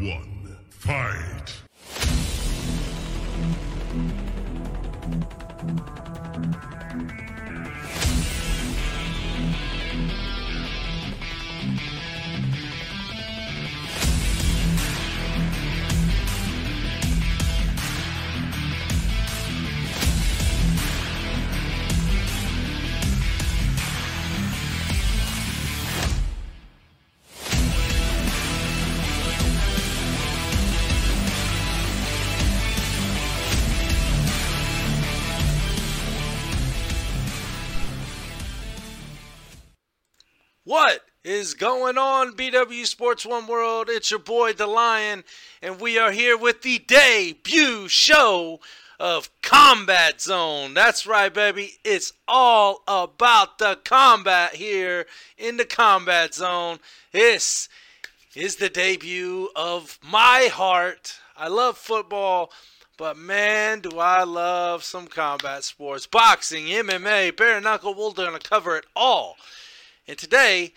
one, fight! Is going on, BW Sports One World? It's your boy, The Lion, and we are here with the debut show of Combat Zone. That's right, baby. It's all about the combat here in the Combat Zone. This is the debut of my heart. I love football, but man, do I love some combat sports. Boxing, MMA, bare knuckle, we're going to cover it all. And today,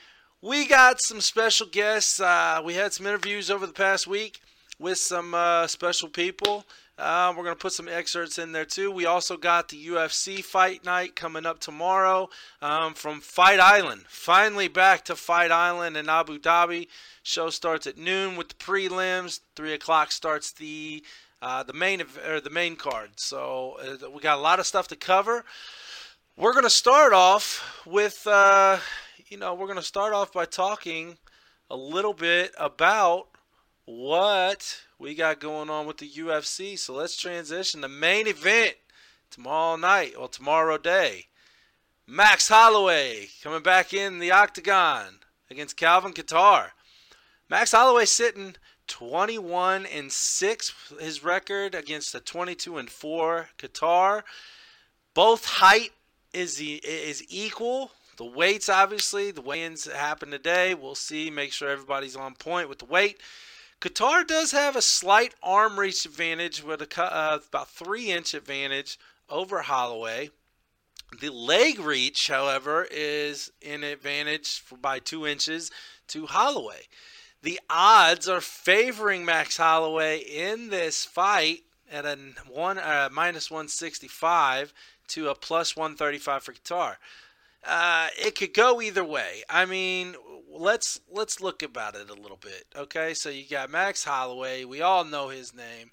we got some special guests. Uh, we had some interviews over the past week with some uh, special people. Uh, we're going to put some excerpts in there too. We also got the UFC fight night coming up tomorrow um, from Fight Island. Finally back to Fight Island in Abu Dhabi. Show starts at noon with the prelims. Three o'clock starts the uh, the main or the main card. So uh, we got a lot of stuff to cover. We're going to start off with uh, you know, we're going to start off by talking a little bit about what we got going on with the UFC. So let's transition. The main event tomorrow night or tomorrow day. Max Holloway coming back in the octagon against Calvin Kattar. Max Holloway sitting 21 and 6 his record against the 22 and 4 Kattar. Both height is the, is equal. The weights, obviously, the weigh-ins happen today. We'll see. Make sure everybody's on point with the weight. Kattar does have a slight arm reach advantage with a uh, about three inch advantage over Holloway. The leg reach, however, is in advantage by two inches to Holloway. The odds are favoring Max Holloway in this fight at a one uh, minus 165 to a plus 135 for Kattar. Uh, it could go either way. I mean, let's let's look about it a little bit. Okay, so you got Max Holloway. We all know his name.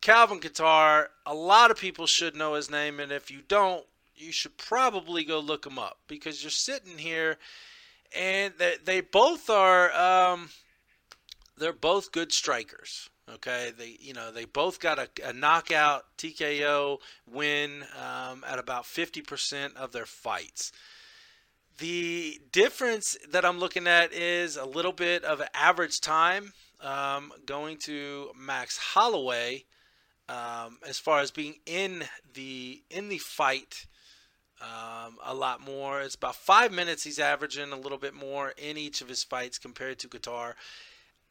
Calvin Kattar. A lot of people should know his name, and if you don't, you should probably go look him up because you're sitting here, and they, they both are. Um, they're both good strikers. Okay, they you know they both got a, a knockout TKO win um, at about 50% of their fights. The difference that I'm looking at is a little bit of average time um, going to Max Holloway um, as far as being in the in the fight um, a lot more. It's about five minutes he's averaging a little bit more in each of his fights compared to Kattar.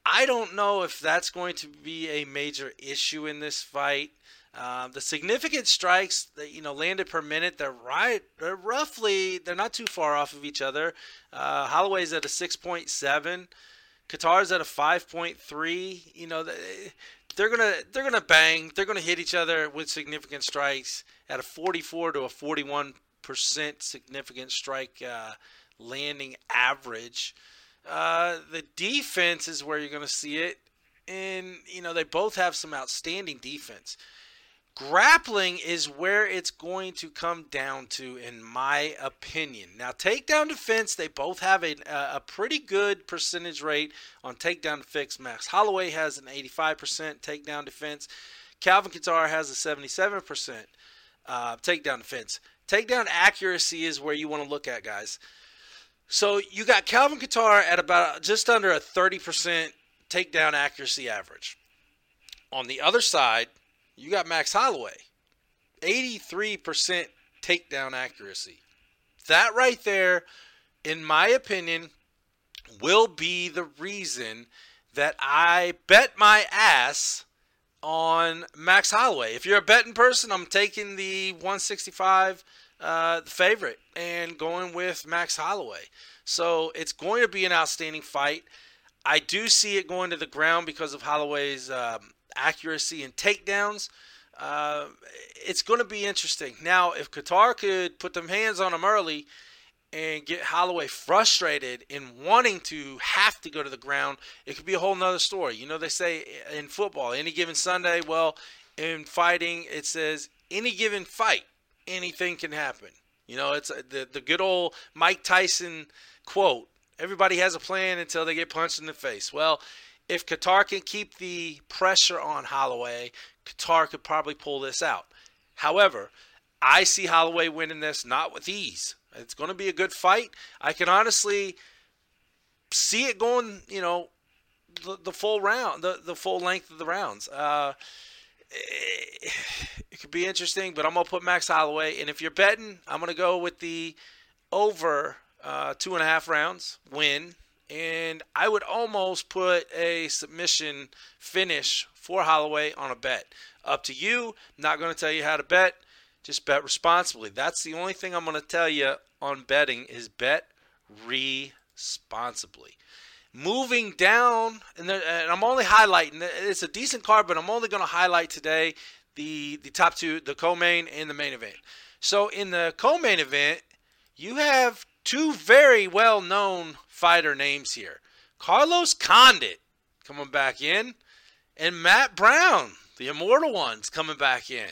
I don't know if that's going to be a major issue in this fight. Uh, the significant strikes that you know landed per minute, they're right, they're roughly, they're not too far off of each other. Uh, Holloway's at a 6.7, Kattar's at a 5.3. You know, they're gonna they're gonna bang, they're gonna hit each other with significant strikes at a 44 to a 41 percent significant strike uh, landing average. Uh, the defense is where you're going to see it. And, you know, they both have some outstanding defense. Grappling is where it's going to come down to, in my opinion. Now, takedown defense, they both have a, a pretty good percentage rate on takedown defense. Max Holloway has an 85% takedown defense. Calvin Kattar has a 77% uh, takedown defense. Takedown accuracy is where you want to look at, guys. So you got Calvin Kattar at about just under a 30% takedown accuracy average. On the other side, you got Max Holloway, 83% takedown accuracy. That right there, in my opinion, will be the reason that I bet my ass on Max Holloway. If you're a betting person, I'm taking the 165 uh, favorite and going with Max Holloway. So it's going to be an outstanding fight. I do see it going to the ground because of Holloway's um, accuracy and takedowns. Uh, it's going to be interesting. Now, if Kattar could put them hands on him early and get Holloway frustrated in wanting to have to go to the ground, it could be a whole nother story. You know, they say in football, any given Sunday, well, in fighting, it says any given fight, anything can happen. You know, it's the, the good old Mike Tyson quote everybody has a plan until they get punched in the face. Well, if Kattar can keep the pressure on Holloway, Kattar could probably pull this out. However, I see Holloway winning this not with ease. It's going to be a good fight. I can honestly see it going, you know, the, the full round, the, the full length of the rounds. Uh, it, could be interesting, but I'm going to put Max Holloway. And if you're betting, I'm going to go with the over uh, two and a half rounds win. And I would almost put a submission finish for Holloway on a bet. Up to you. Not going to tell you how to bet. Just bet responsibly. That's the only thing I'm going to tell you on betting is bet responsibly. Moving down, and, there, and I'm only highlighting. It's a decent card, but I'm only going to highlight today the the top two, the co-main and the main event. So in the co-main event, you have two very well-known fighter names here: Carlos Condit coming back in, and Matt Brown, the immortal ones, coming back in.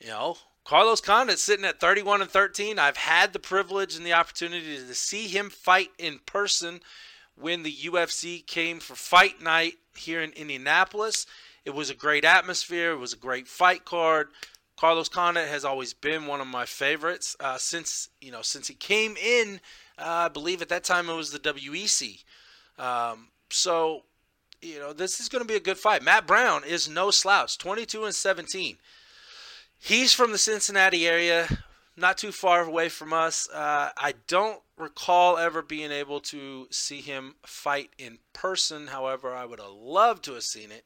You know, Carlos Condit sitting at 31 and 13. I've had the privilege and the opportunity to see him fight in person when the UFC came for fight night here in Indianapolis. It was a great atmosphere. It was a great fight card. Carlos Condit has always been one of my favorites uh, since you know since he came in. Uh, I believe at that time it was the WEC. Um, so you know this is going to be a good fight. Matt Brown is no slouch, 22 and 17. He's from the Cincinnati area, not too far away from us. Uh, I don't recall ever being able to see him fight in person. However, I would have loved to have seen it.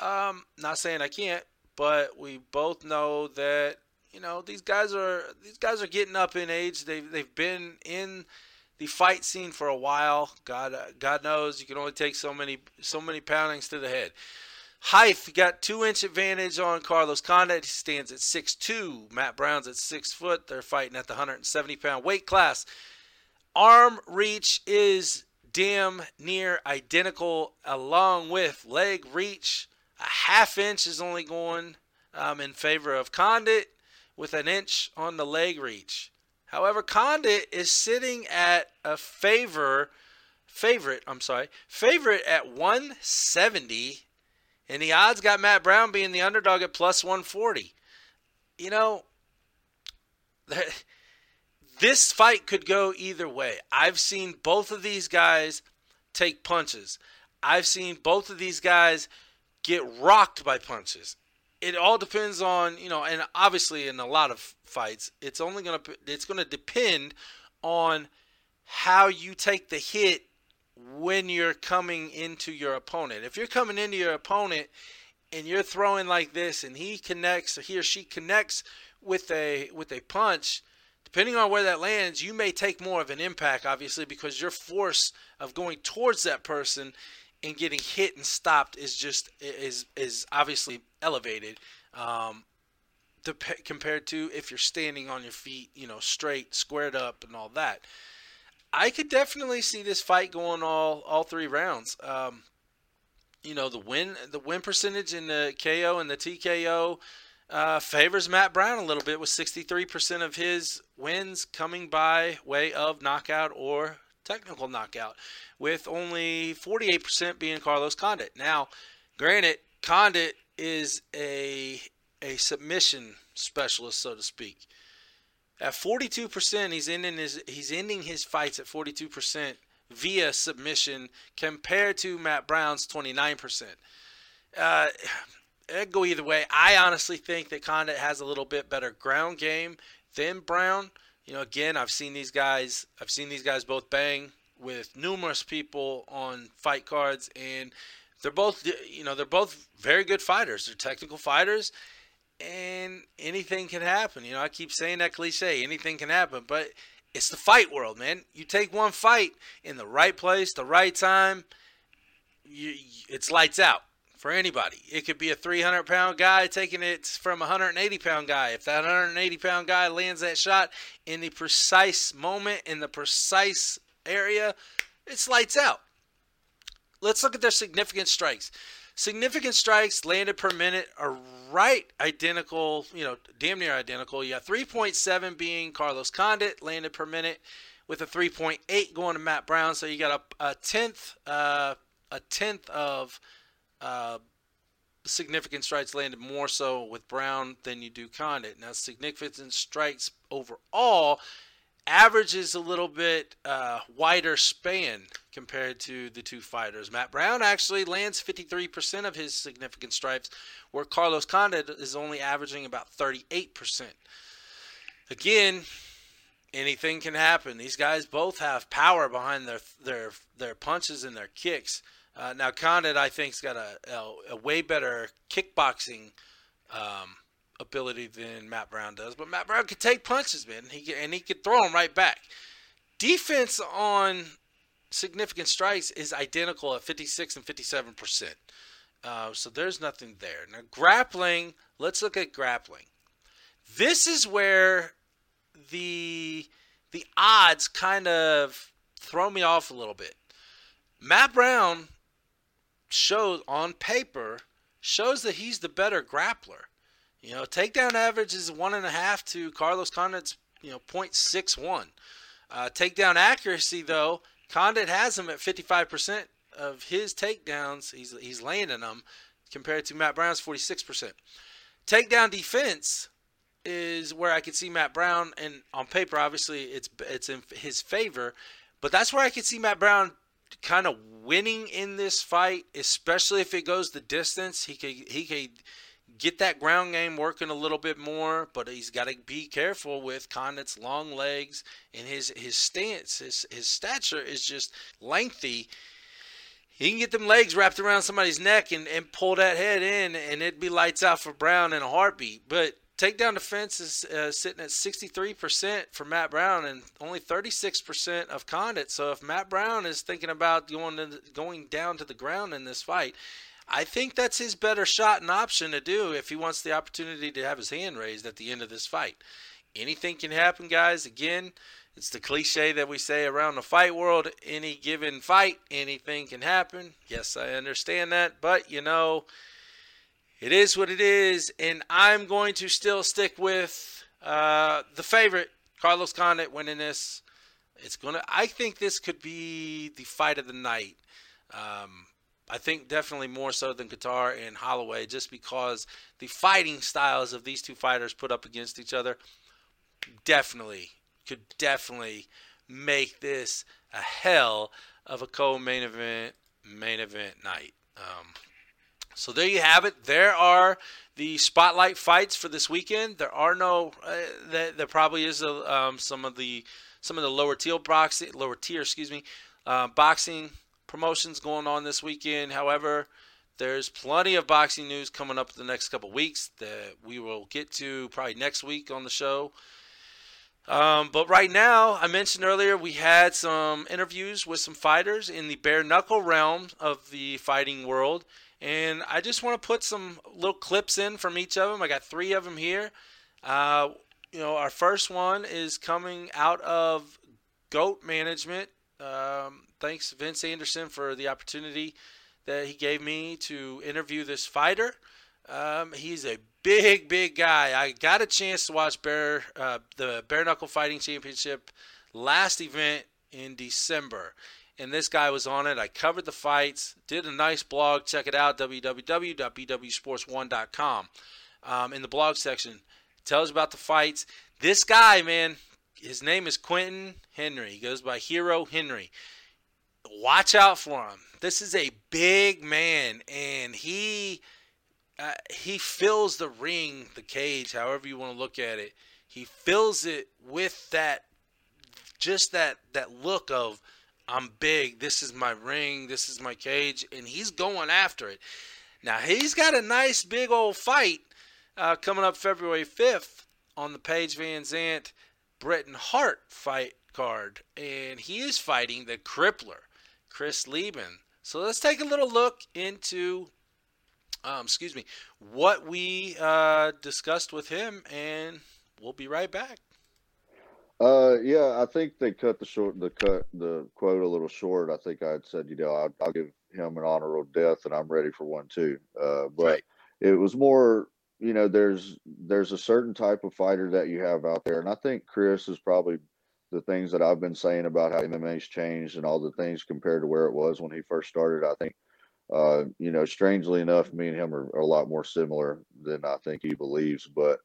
Um, not saying I can't, but we both know that you know these guys are these guys are getting up in age. They've they've been in the fight scene for a while. God uh, God knows you can only take so many so many poundings to the head. Height got two inch advantage on Carlos Condit. He stands at 6'2. Matt Brown's at 6 foot. They're fighting at the 170 pound weight class. Arm reach is damn near identical, along with leg reach. A half inch is only going um, in favor of Condit, with an inch on the leg reach. However, Condit is sitting at a favor favorite, I'm sorry, favorite at 170 and the odds got Matt Brown being the underdog at plus 140. You know, this fight could go either way. I've seen both of these guys take punches. I've seen both of these guys get rocked by punches. It all depends on, you know, and obviously in a lot of fights, it's only to it's to depend on how you take the hit when you're coming into your opponent. If you're coming into your opponent and you're throwing like this and he connects or he or she connects with a with a punch, depending on where that lands, you may take more of an impact obviously because your force of going towards that person and getting hit and stopped is just is is obviously elevated. Um, compared to if you're standing on your feet, you know, straight, squared up, and all that. I could definitely see this fight going all all three rounds. Um, you know, the win the win percentage in the KO and the TKO uh, favors Matt Brown a little bit, with 63% of his wins coming by way of knockout or technical knockout, with only 48% being Carlos Condit. Now, granted, Condit is a a submission specialist, so to speak. At 42%, he's ending his he's ending his fights at 42% via submission compared to Matt Brown's 29%. Uh, it go either way. I honestly think that Condit has a little bit better ground game than Brown. You know, again, I've seen these guys. I've seen these guys both bang with numerous people on fight cards, and they're both, you know, they're both very good fighters. They're technical fighters, and anything can happen. You know, I keep saying that cliche, anything can happen, but it's the fight world, man. You take one fight in the right place, the right time, you, it's lights out for anybody. It could be a 300 pound guy taking it from a 180 pound guy. If that 180 pound guy lands that shot in the precise moment, in the precise area, it's lights out. Let's look at their significant strikes. Significant strikes landed per minute are right identical, you know, damn near identical. You got 3.7 being Carlos Condit landed per minute with a 3.8 going to Matt Brown. So you got a, a tenth, uh, a tenth of uh, significant strikes landed more so with Brown than you do Condit. Now, significant strikes overall averages a little bit uh, wider span compared to the two fighters. Matt Brown actually lands 53% of his significant strikes, where Carlos Condit is only averaging about 38%. Again, anything can happen. These guys both have power behind their their their punches and their kicks. Uh, now Condit, I think, has got a, a, a, way better kickboxing um, ability than Matt Brown does. But Matt Brown can take punches, man. He and he can throw them right back. Defense on significant strikes is identical at 56 and 57 percent. Uh, so there's nothing there. Now grappling. Let's look at grappling. This is where the the odds kind of throw me off a little bit. Matt Brown shows on paper shows that he's the better grappler. You know, takedown average is one and a half to Carlos Condit's you know 0.61. Uh, takedown accuracy though, Condit has him at 55% of his takedowns. He's he's landing them compared to Matt Brown's 46%. Takedown defense is where I could see Matt Brown, and on paper, obviously, it's it's in his favor. But that's where I could see Matt Brown kind of winning in this fight, especially if it goes the distance. He could he could get that ground game working a little bit more, but he's got to be careful with Condit's long legs and his his stance. His his stature is just lengthy. He can get them legs wrapped around somebody's neck and, and pull that head in, and it'd be lights out for Brown in a heartbeat. But takedown defense is uh, sitting at 63% for Matt Brown and only 36% of Condit. So if Matt Brown is thinking about going to, going down to the ground in this fight, I think that's his better shot and option to do if he wants the opportunity to have his hand raised at the end of this fight. Anything can happen, guys. Again, it's the cliche that we say around the fight world any given fight, anything can happen. Yes, I understand that, but you know, it is what it is, and I'm going to still stick with uh, the favorite, Carlos Condit, winning this. It's gonna. I think this could be the fight of the night. Um, I think definitely more so than Kattar and Holloway, just because the fighting styles of these two fighters put up against each other definitely could definitely make this a hell of a co-main event main event night. Um, so there you have it. There are the spotlight fights for this weekend. There are no. Uh, there, there, probably is a, um, some of the some of the lower tier boxing, lower tier, excuse me, uh, boxing promotions going on this weekend. However, there's plenty of boxing news coming up the next couple weeks that we will get to probably next week on the show. Um, but right now, I mentioned earlier we had some interviews with some fighters in the bare knuckle realm of the fighting world. And I just want to put some little clips in from each of them. I got three of them here. Uh, you know, our first one is coming out of GOAT Management. Um, thanks, Vince Anderson, for the opportunity that he gave me to interview this fighter. Um, he's a big, big guy. I got a chance to watch Bear, uh, the Bare Knuckle Fighting Championship last event in December and this guy was on it. I covered the fights, did a nice blog. Check it out, www.bwsports1.com. Um, in the blog section, tells about the fights. This guy, man, his name is Quentin Henry. He goes by Hero Henry. Watch out for him. This is a big man, and he uh, he fills the ring, the cage, however you want to look at it. He fills it with that, just that that look of I'm big. This is my ring. This is my cage. And he's going after it. Now, he's got a nice big old fight uh, coming up February 5th on the Paige VanZant Britain Hart fight card. And he is fighting the crippler, Chris Leben, So let's take a little look into, um, excuse me, what we uh, discussed with him, and we'll be right back. Uh, yeah, I think they cut the short, the cut, the quote a little short. I think I had said, you know, I'll, I'll give him an honorable death, and I'm ready for one too. Uh, but right. it was more, you know, there's there's a certain type of fighter that you have out there, and I think Chris is probably the things that I've been saying about how MMA's changed and all the things compared to where it was when he first started. I think, uh, you know, strangely enough, me and him are, are, a lot more similar than I think he believes. But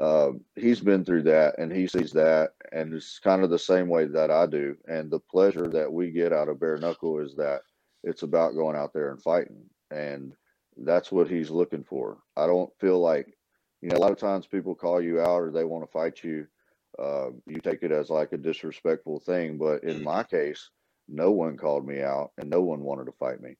uh, he's been through that and he sees that, and it's kind of the same way that I do. And the pleasure that we get out of bare knuckle is that it's about going out there and fighting, and that's what he's looking for. I don't feel like, you know, a lot of times people call you out or they want to fight you uh, you take it as like a disrespectful thing. But in mm-hmm. my case, no one called me out and no one wanted to fight me.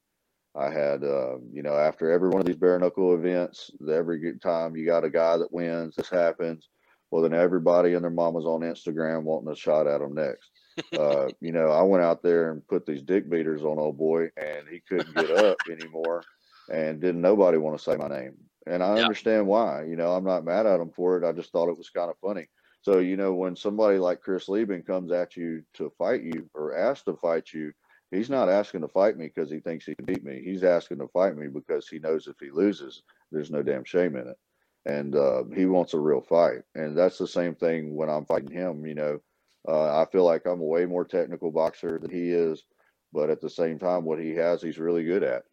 I had, uh, you know, after every one of these bare knuckle events, every time you got a guy that wins, this happens. Well, then everybody and their mama's on Instagram wanting a shot at him next. Uh, you know, I went out there and put these dick beaters on old boy, and he couldn't get up anymore, and didn't nobody want to say my name. And I understand why. You know, I'm not mad at him for it. I just thought it was kind of funny. So, you know, when somebody like Chris Leben comes at you to fight you or asks to fight you, he's not asking to fight me because he thinks he can beat me. He's asking to fight me because he knows if he loses, there's no damn shame in it. And uh, he wants a real fight. And that's the same thing when I'm fighting him. You know, uh, I feel like I'm a way more technical boxer than he is. But at the same time, what he has, he's really good at.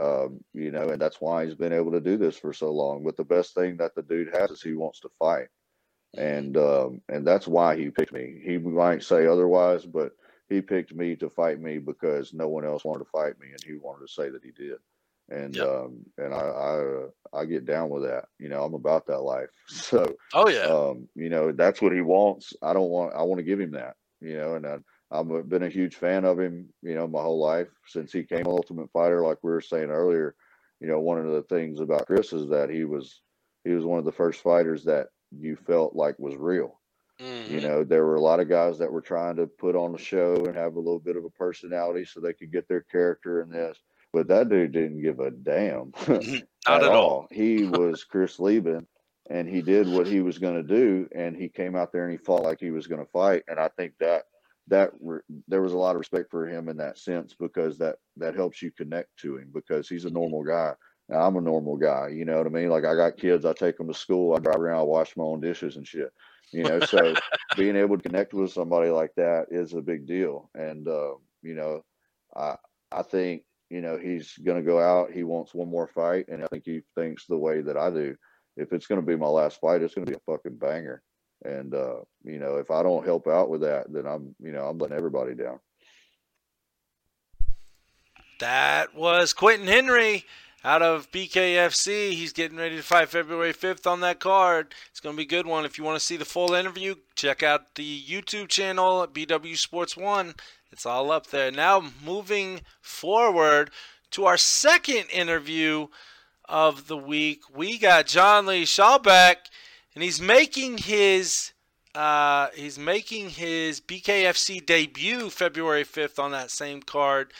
Um, you know, and that's why he's been able to do this for so long. But the best thing that the dude has is he wants to fight and um, and that's why he picked me. He might say otherwise, but he picked me to fight me because no one else wanted to fight me, and he wanted to say that he did. And yep. um, and I, I I get down with that. You know, I'm about that life. So oh yeah, um, you know that's what he wants. I don't want. I want to give him that. You know, and I, I've been a huge fan of him. You know, my whole life since he came Ultimate Fighter. Like we were saying earlier, you know, one of the things about Chris is that he was he was one of the first fighters that you felt like was real. Mm-hmm. You know, there were a lot of guys that were trying to put on a show and have a little bit of a personality so they could get their character in this. But that dude didn't give a damn mm-hmm. at, at, all. all. He was Chris Leben and he did what he was going to do and he came out there and he fought like he was going to fight and I think that that re- there was a lot of respect for him in that sense because that that helps you connect to him because he's a normal guy now, I'm a normal guy, you know what I mean? Like I got kids, I take them to school, I drive around, I wash my own dishes and shit. You know, so being able to connect with somebody like that is a big deal. And uh, you know, I I think you know he's going to go out. He wants one more fight, and I think he thinks the way that I do. If it's going to be my last fight, it's going to be a fucking banger. And uh, you know, if I don't help out with that, then I'm you know I'm letting everybody down. That was Quentin Henry out of BKFC. He's getting ready to fight February 5th on that card. It's going to be a good one. If you want to see the full interview, check out the YouTube channel at BW Sports 1. It's all up there. Now, moving forward to our second interview of the week, we got John Lee Schaubach, and he's making his. Uh, he's making his BKFC debut February 5th on that same card.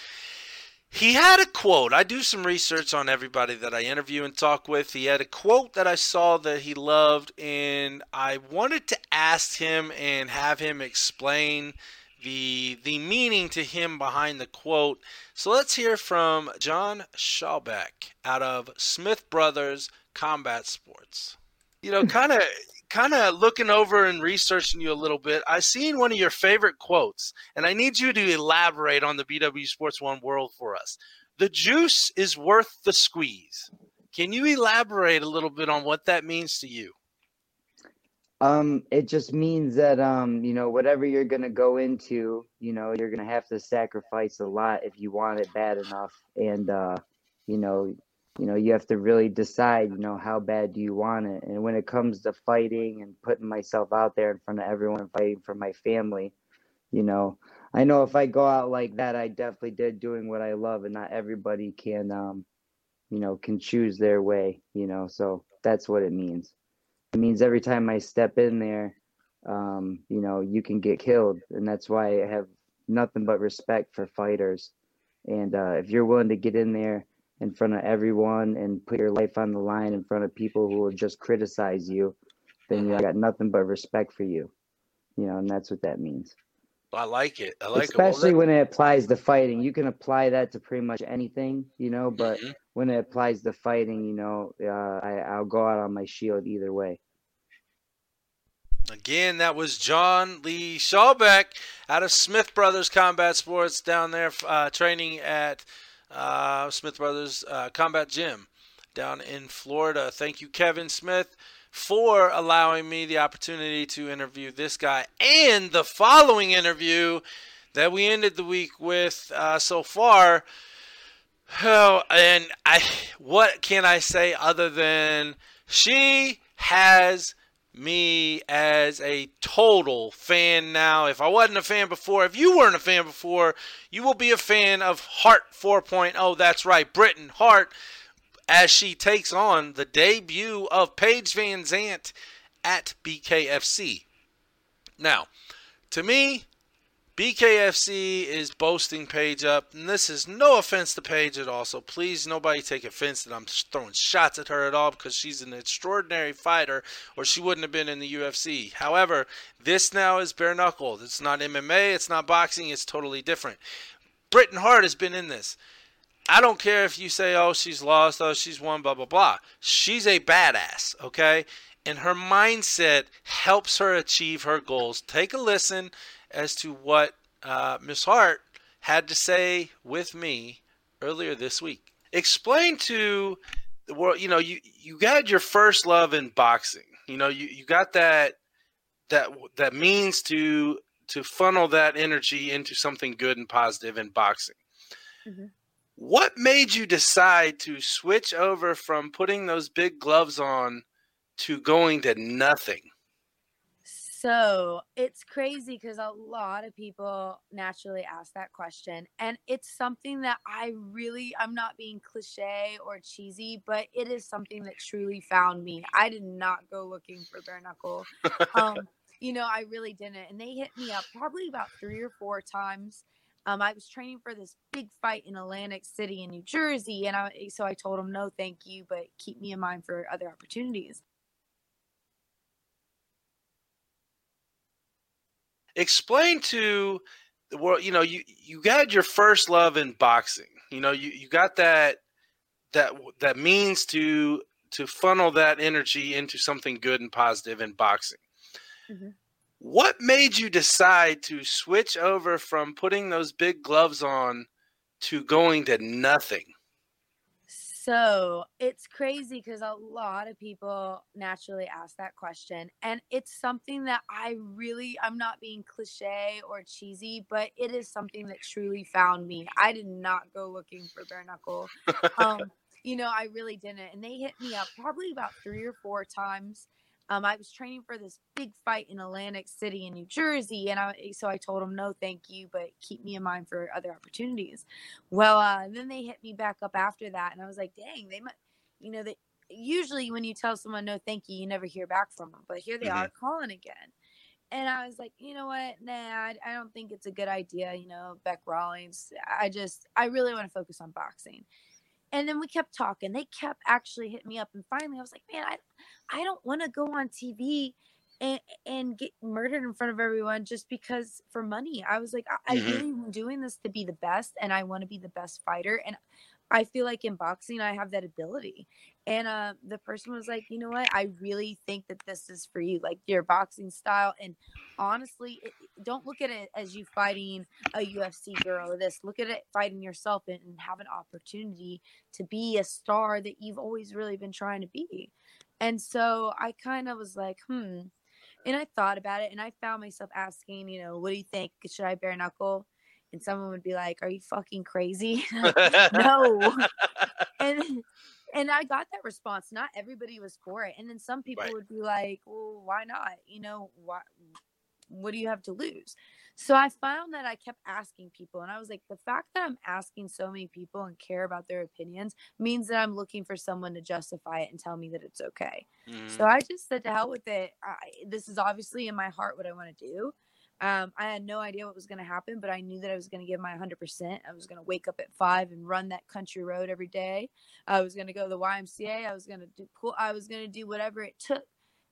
He had a quote. I do some research on everybody that I interview and talk with. He had a quote that I saw that he loved, and I wanted to ask him and have him explain the the meaning to him behind the quote. So let's hear from John Schaubach out of Smith Brothers Combat Sports. You know, kind of kind of looking over and researching you a little bit, I seen one of your favorite quotes, and I need you to elaborate on the BW Sports One world for us. The juice is worth the squeeze. Can you elaborate a little bit on what that means to you? Um, it just means that um, you know, whatever you're gonna go into, you know, you're gonna have to sacrifice a lot if you want it bad enough. And uh, you know, you know you have to really decide you know how bad do you want it? And when it comes to fighting and putting myself out there in front of everyone fighting for my family you know i know if i go out like that i definitely did doing what i love and not everybody can um you know can choose their way you know so that's what it means. It means every time i step in there um you know you can get killed. And that's why i have nothing but respect for fighters. And uh, if you're willing to get in there in front of everyone and put your life on the line in front of people who will just criticize you, then you got nothing but respect for you. You know, and that's what that means. I like it. I like Especially it. Well, when it applies to fighting. You can apply that to pretty much anything, you know, but mm-hmm. when it applies to fighting, you know, uh, I, I'll go out on my shield either way. Again, that was John Lee Schaubeck out of Smith Brothers Combat Sports down there uh, training at uh, Smith Brothers uh, Combat Gym down in Florida. Thank you, Kevin Smith, for allowing me the opportunity to interview this guy and the following interview that we ended the week with uh, so far. Oh, and I, what can I say other than she has me as a total fan now. If I wasn't a fan before, if you weren't a fan before, you will be a fan of Hart 4.0. That's right, Britain Hart, as she takes on the debut of Paige VanZant at BKFC. Now, to me, BKFC is boasting Paige up, and this is no offense to Paige at all. So please, nobody take offense that I'm throwing shots at her at all because she's an extraordinary fighter, or she wouldn't have been in the UFC. However, this now is bare knuckle. It's not MMA, it's not boxing, it's totally different. Britain Hart has been in this. I don't care if you say, oh, she's lost, oh, she's won, blah, blah, blah. She's a badass, okay? And her mindset helps her achieve her goals. Take a listen as to what uh, Miss Hart had to say with me earlier this week. Explain to the world, you know, you you got your first love in boxing. You know, you, you got that that that means to to funnel that energy into something good and positive in boxing. Mm-hmm. What made you decide to switch over from putting those big gloves on to going to nothing? So it's crazy because a lot of people naturally ask that question. And it's something that I really, I'm not being cliche or cheesy, but it is something that truly found me. I did not go looking for bare knuckle. Um, you know, I really didn't. And they hit me up probably about three or four times. Um, I was training for this big fight in Atlantic City in New Jersey. And I, so I told them, no, thank you, but keep me in mind for other opportunities. Explain to the world you know you you got your first love in boxing. You know you you got that that that means to to funnel that energy into something good and positive in boxing. Mm-hmm. what made you decide to switch over from putting those big gloves on to going to nothing so it's crazy because a lot of people naturally ask that question. And it's something that I really, I'm not being cliche or cheesy, but it is something that truly found me. I did not go looking for bare knuckle. Um, you know, I really didn't. And they hit me up probably about three or four times. Um, I was training for this big fight in Atlantic City in New Jersey, and I so I told them no, thank you, but keep me in mind for other opportunities. Well, uh, then they hit me back up after that, and I was like, dang, they might, you know, that usually when you tell someone no, thank you, you never hear back from them, but here they mm-hmm. are calling again. And I was like, you know what? Nah, I, I don't think it's a good idea. You know, Bec Rawlings. I just, I really want to focus on boxing. And then we kept talking. They kept actually hitting me up. And finally, I was like, man, I, I don't want to go on TV and and get murdered in front of everyone just because for money. I was like, I, mm-hmm. I really am doing this to be the best, and I want to be the best fighter. And I feel like in boxing, I have that ability. And uh, the person was like, you know what? I really think that this is for you, like your boxing style. And honestly, it, don't look at it as you fighting a UFC girl or this. Look at it fighting yourself and, and have an opportunity to be a star that you've always really been trying to be. And so I kind of was like, hmm. And I thought about it and I found myself asking, you know, what do you think? Should I bare knuckle? And someone would be like, Are you fucking crazy? no. and and I got that response. Not everybody was for it. And then some people right. would be like, Well, why not? You know, why what do you have to lose? So I found that I kept asking people, and I was like, the fact that I'm asking so many people and care about their opinions means that I'm looking for someone to justify it and tell me that it's okay. Mm. So I just said, to hell with it. I, this is obviously in my heart what I want to do. Um, I had no idea what was going to happen, but I knew that I was going to give my 100%. I was going to wake up at five and run that country road every day. I was going to go to the YMCA. I was going to do cool. I was going to do whatever it took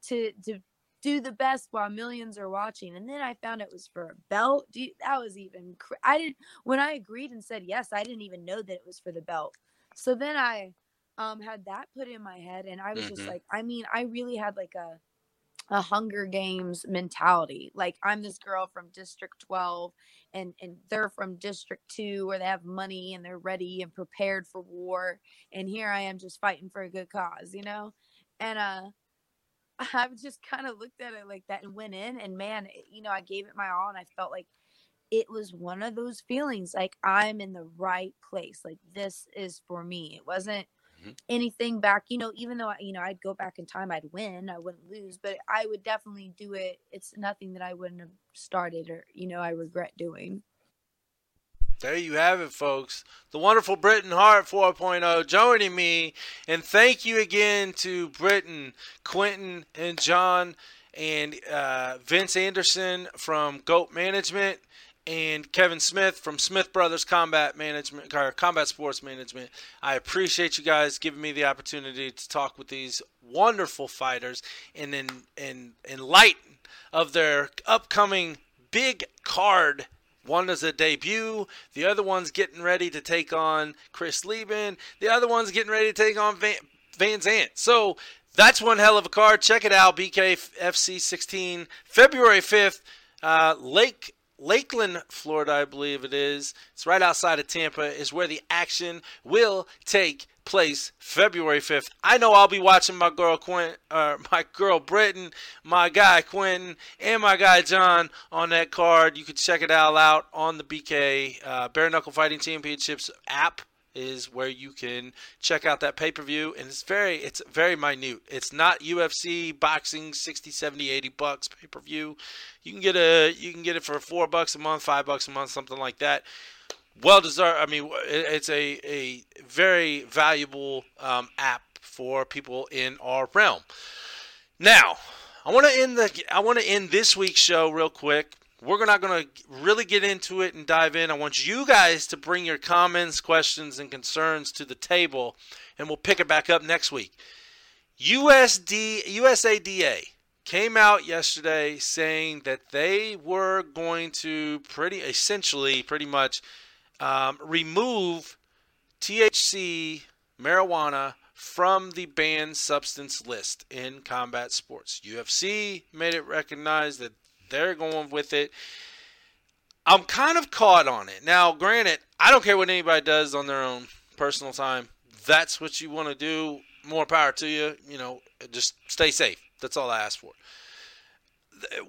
to to do the best while millions are watching. And then I found it was for a belt. Dude, that was even. Cr- I didn't when I agreed and said yes. I didn't even know that it was for the belt. So then I um had that put in my head, and I was Mhm. just like, I mean, I really had like a a Hunger Games mentality. Like I'm this girl from District 12 and and they're from District 2 where they have money and they're ready and prepared for war and here I am just fighting for a good cause, you know? And uh I've just kind of looked at it like that and went in and man, it- you know, I gave it my all and I felt like it was one of those feelings like I'm in the right place. Like this is for me. It wasn't Mhm. anything back, you know, even though I- you know I'd go back in time, I'd win, I wouldn't lose, but I would definitely do it. It's nothing that I wouldn't have started or you know I regret doing. There you have it, folks. The wonderful Britain Hart 4.0 joining me. And thank you again to Britain, Quentin, and John, and uh, Vince Anderson from GOAT Management, and Kevin Smith from Smith Brothers Combat Management, or Combat Sports Management. I appreciate you guys giving me the opportunity to talk with these wonderful fighters and then and enlighten of their upcoming big card one is a debut. The other one's getting ready to take on Chris Leben. The other one's getting ready to take on Van, Van Zant. So that's one hell of a card. Check it out. BKFC 16, February 5th, uh, Lake Lakeland, Florida, I believe it is. It's right outside of Tampa. Is where the action will take place February 5th. I know I'll be watching my girl Quint, uh, my girl Britain, my guy Quentin, and my guy John on that card. You can check it all out on the BK uh, Bare Knuckle Fighting Championships app is where you can check out that pay-per-view and it's very it's very minute. It's not ufc boxing 60 70 80 bucks pay-per-view. You can get a you can get it for four bucks a month five bucks a month something like that. Well deserved i mean it's a, a very valuable um, app for people in our realm. Now i want to end the i want to end this week's show real quick we're not going to really get into it and dive in. I want you guys to bring your comments, questions, and concerns to the table, and we'll pick it back up next week. USD USADA came out yesterday saying that they were going to pretty essentially, pretty much, um, remove THC marijuana from the banned substance list in combat sports. UFC made it recognized that they're going with it. I'm kind of caught on it. Now, granted, I don't care what anybody does on their own personal time. That's what you want to do. More power to you. You know, just stay safe. That's all I ask for.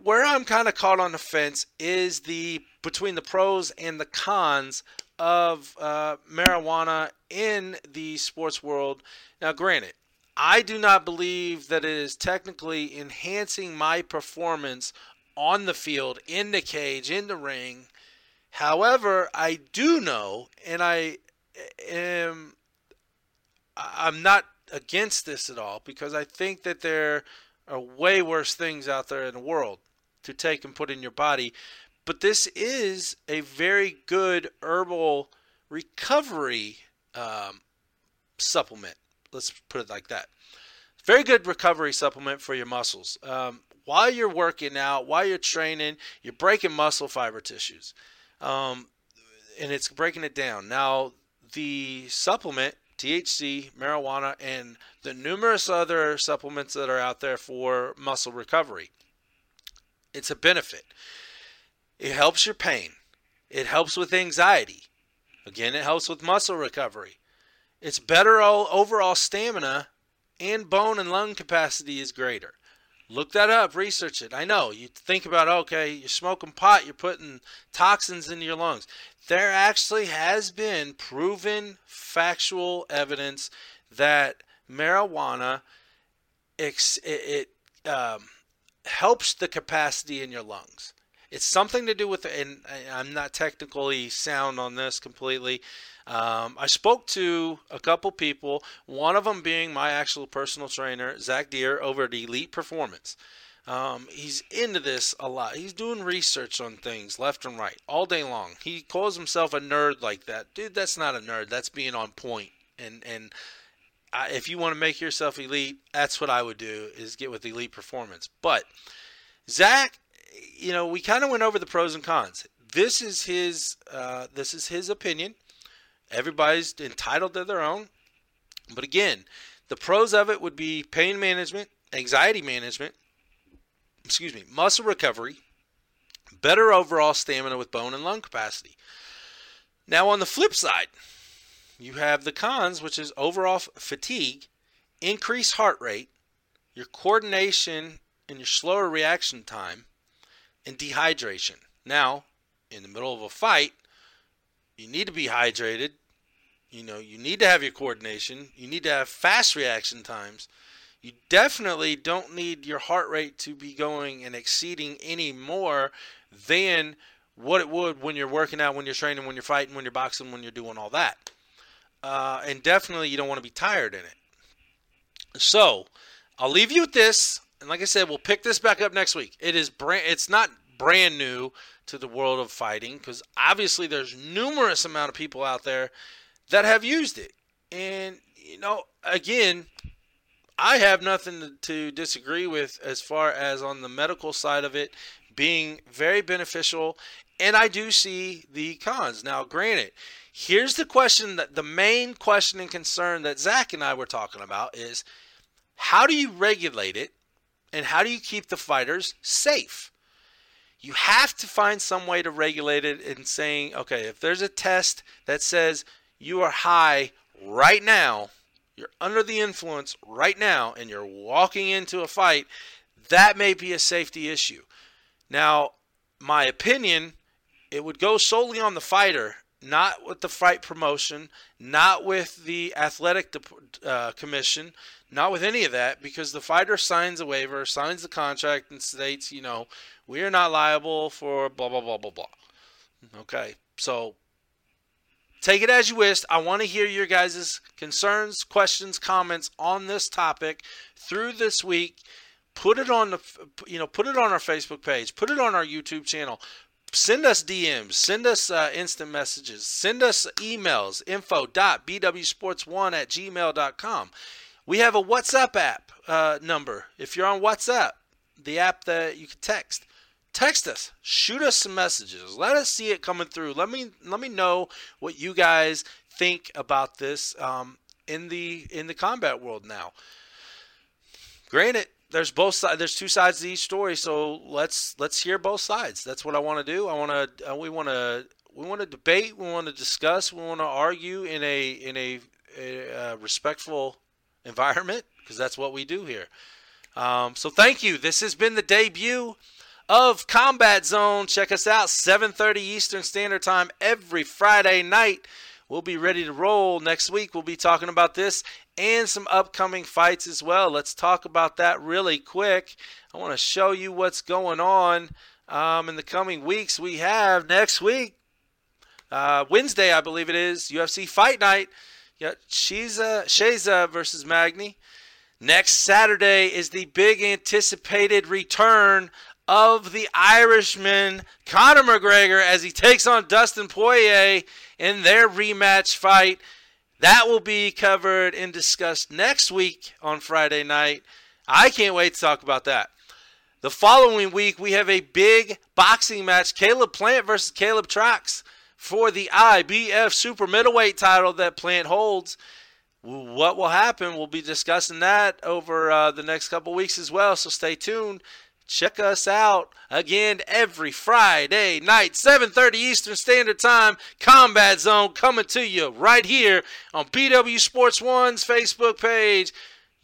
Where I'm kind of caught on the fence is the between the pros and the cons of uh, marijuana in the sports world. Now, granted, I do not believe that it is technically enhancing my performance on the field, in the cage, in the ring. However, I do know, and I am, I'm not against this at all because I think that there are way worse things out there in the world to take and put in your body. But this is a very good herbal recovery um, supplement. Let's put it like that. Very good recovery supplement for your muscles. Um, while you're working out, while you're training, you're breaking muscle fiber tissues, um, and it's breaking it down. Now, the supplement, THC, marijuana, and the numerous other supplements that are out there for muscle recovery, it's a benefit. It helps your pain. It helps with anxiety. Again, it helps with muscle recovery. It's better all, overall stamina, and bone and lung capacity is greater. Look that up, research it. I know you think about okay, you're smoking pot, you're putting toxins into your lungs. There actually has been proven factual evidence that marijuana it, it um, helps the capacity in your lungs. It's something to do with, and I'm not technically sound on this completely. Um, I spoke to a couple people, one of them being my actual personal trainer, Zach Deer, over at Elite Performance. Um, he's into this a lot. He's doing research on things left and right all day long. He calls himself a nerd like that, dude. That's not a nerd. That's being on point. And and I, if you want to make yourself elite, that's what I would do is get with elite performance. But Zach, you know, we kind of went over the pros and cons. This is his uh, this is his opinion. Everybody's entitled to their own. But again, the pros of it would be pain management, anxiety management, excuse me, muscle recovery, better overall stamina with bone and lung capacity. Now, on the flip side, you have the cons, which is overall fatigue, increased heart rate, your coordination and your slower reaction time, and dehydration. Now, in the middle of a fight, you need to be hydrated. You know, you need to have your coordination. You need to have fast reaction times you definitely don't need your heart rate to be going and exceeding any more than what it would when you're working out, when you're training, when you're fighting, when you're boxing, when you're doing all that. Uh, and definitely you don't want to be tired in it. So I'll leave you with this. And like I said, we'll pick this back up next week. It is brand, it's not brand new to the world of fighting because obviously there's numerous amount of people out there that have used it. And you know, again, I have nothing to disagree with as far as on the medical side of it being very beneficial. And I do see the cons. Now, granted, here's the question that the main question and concern that Zach and I were talking about is how do you regulate it and how do you keep the fighters safe? You have to find some way to regulate it in saying, okay, if there's a test that says you are high right now, you're under the influence right now and you're walking into a fight, that may be a safety issue. Now, my opinion, it would go solely on the fighter, not with the fight promotion, not with the athletic uh, commission, not with any of that, because the fighter signs a waiver, signs the contract, and states, you know, we are not liable for blah, blah, blah, blah, blah. Okay, so Take it as you wish. I want to hear your guys' concerns, questions, comments on this topic through this week. Put it on the you know, put it on our Facebook page, put it on our YouTube channel. Send us DMs, send us uh, instant messages, send us emails, info.bwsports1 at gmail.com. We have a WhatsApp app uh, number. If you're on WhatsApp, the app that you can text, text us. Shoot us some messages. Let us see it coming through. Let me let me know what you guys think about this um, in the in the combat world now. Granted there's both sides there's two sides to each story so let's let's hear both sides. That's what i want to do. I want to uh, we want to we want to debate we want to discuss we want to argue in a in a, a, a respectful environment because that's what we do here um, so thank you this has been the debut of Combat Zone. Check us out 7:30 Eastern Standard Time every Friday night. We'll be ready to roll next week. We'll be talking about this and some upcoming fights as well. Let's talk about that really quick. I want to show you what's going on um, in the coming weeks. We have next week, uh, Wednesday, I believe it is, UFC Fight Night. Yeah, Shiza, uh, Chiesa versus Magny. Next Saturday is the big anticipated return of the Irishman, Conor McGregor, as he takes on Dustin Poirier in their rematch fight. That will be covered and discussed next week on Friday night. I can't wait to talk about that. The following week, we have a big boxing match Caleb Plant versus Caleb Truax for the IBF Super Middleweight title that Plant holds. What will happen? We'll be discussing that over uh, the next couple weeks as well, so stay tuned. Check us out again every Friday night, 7:30 Eastern Standard Time. Combat Zone coming to you right here on BW Sports One's Facebook page,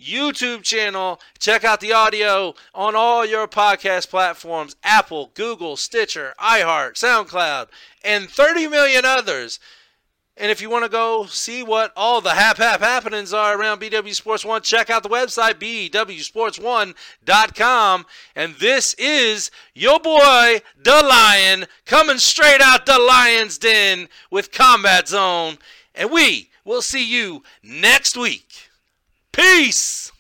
YouTube channel. Check out the audio on all your podcast platforms: Apple, Google, Stitcher, iHeart, SoundCloud, and 30 million others. And if you want to go see what all the hap hap happenings are around BW Sports One, check out the website bwsports1.com. And this is your boy, the Lion, coming straight out the Lion's Den with Combat Zone. And we will see you next week. Peace.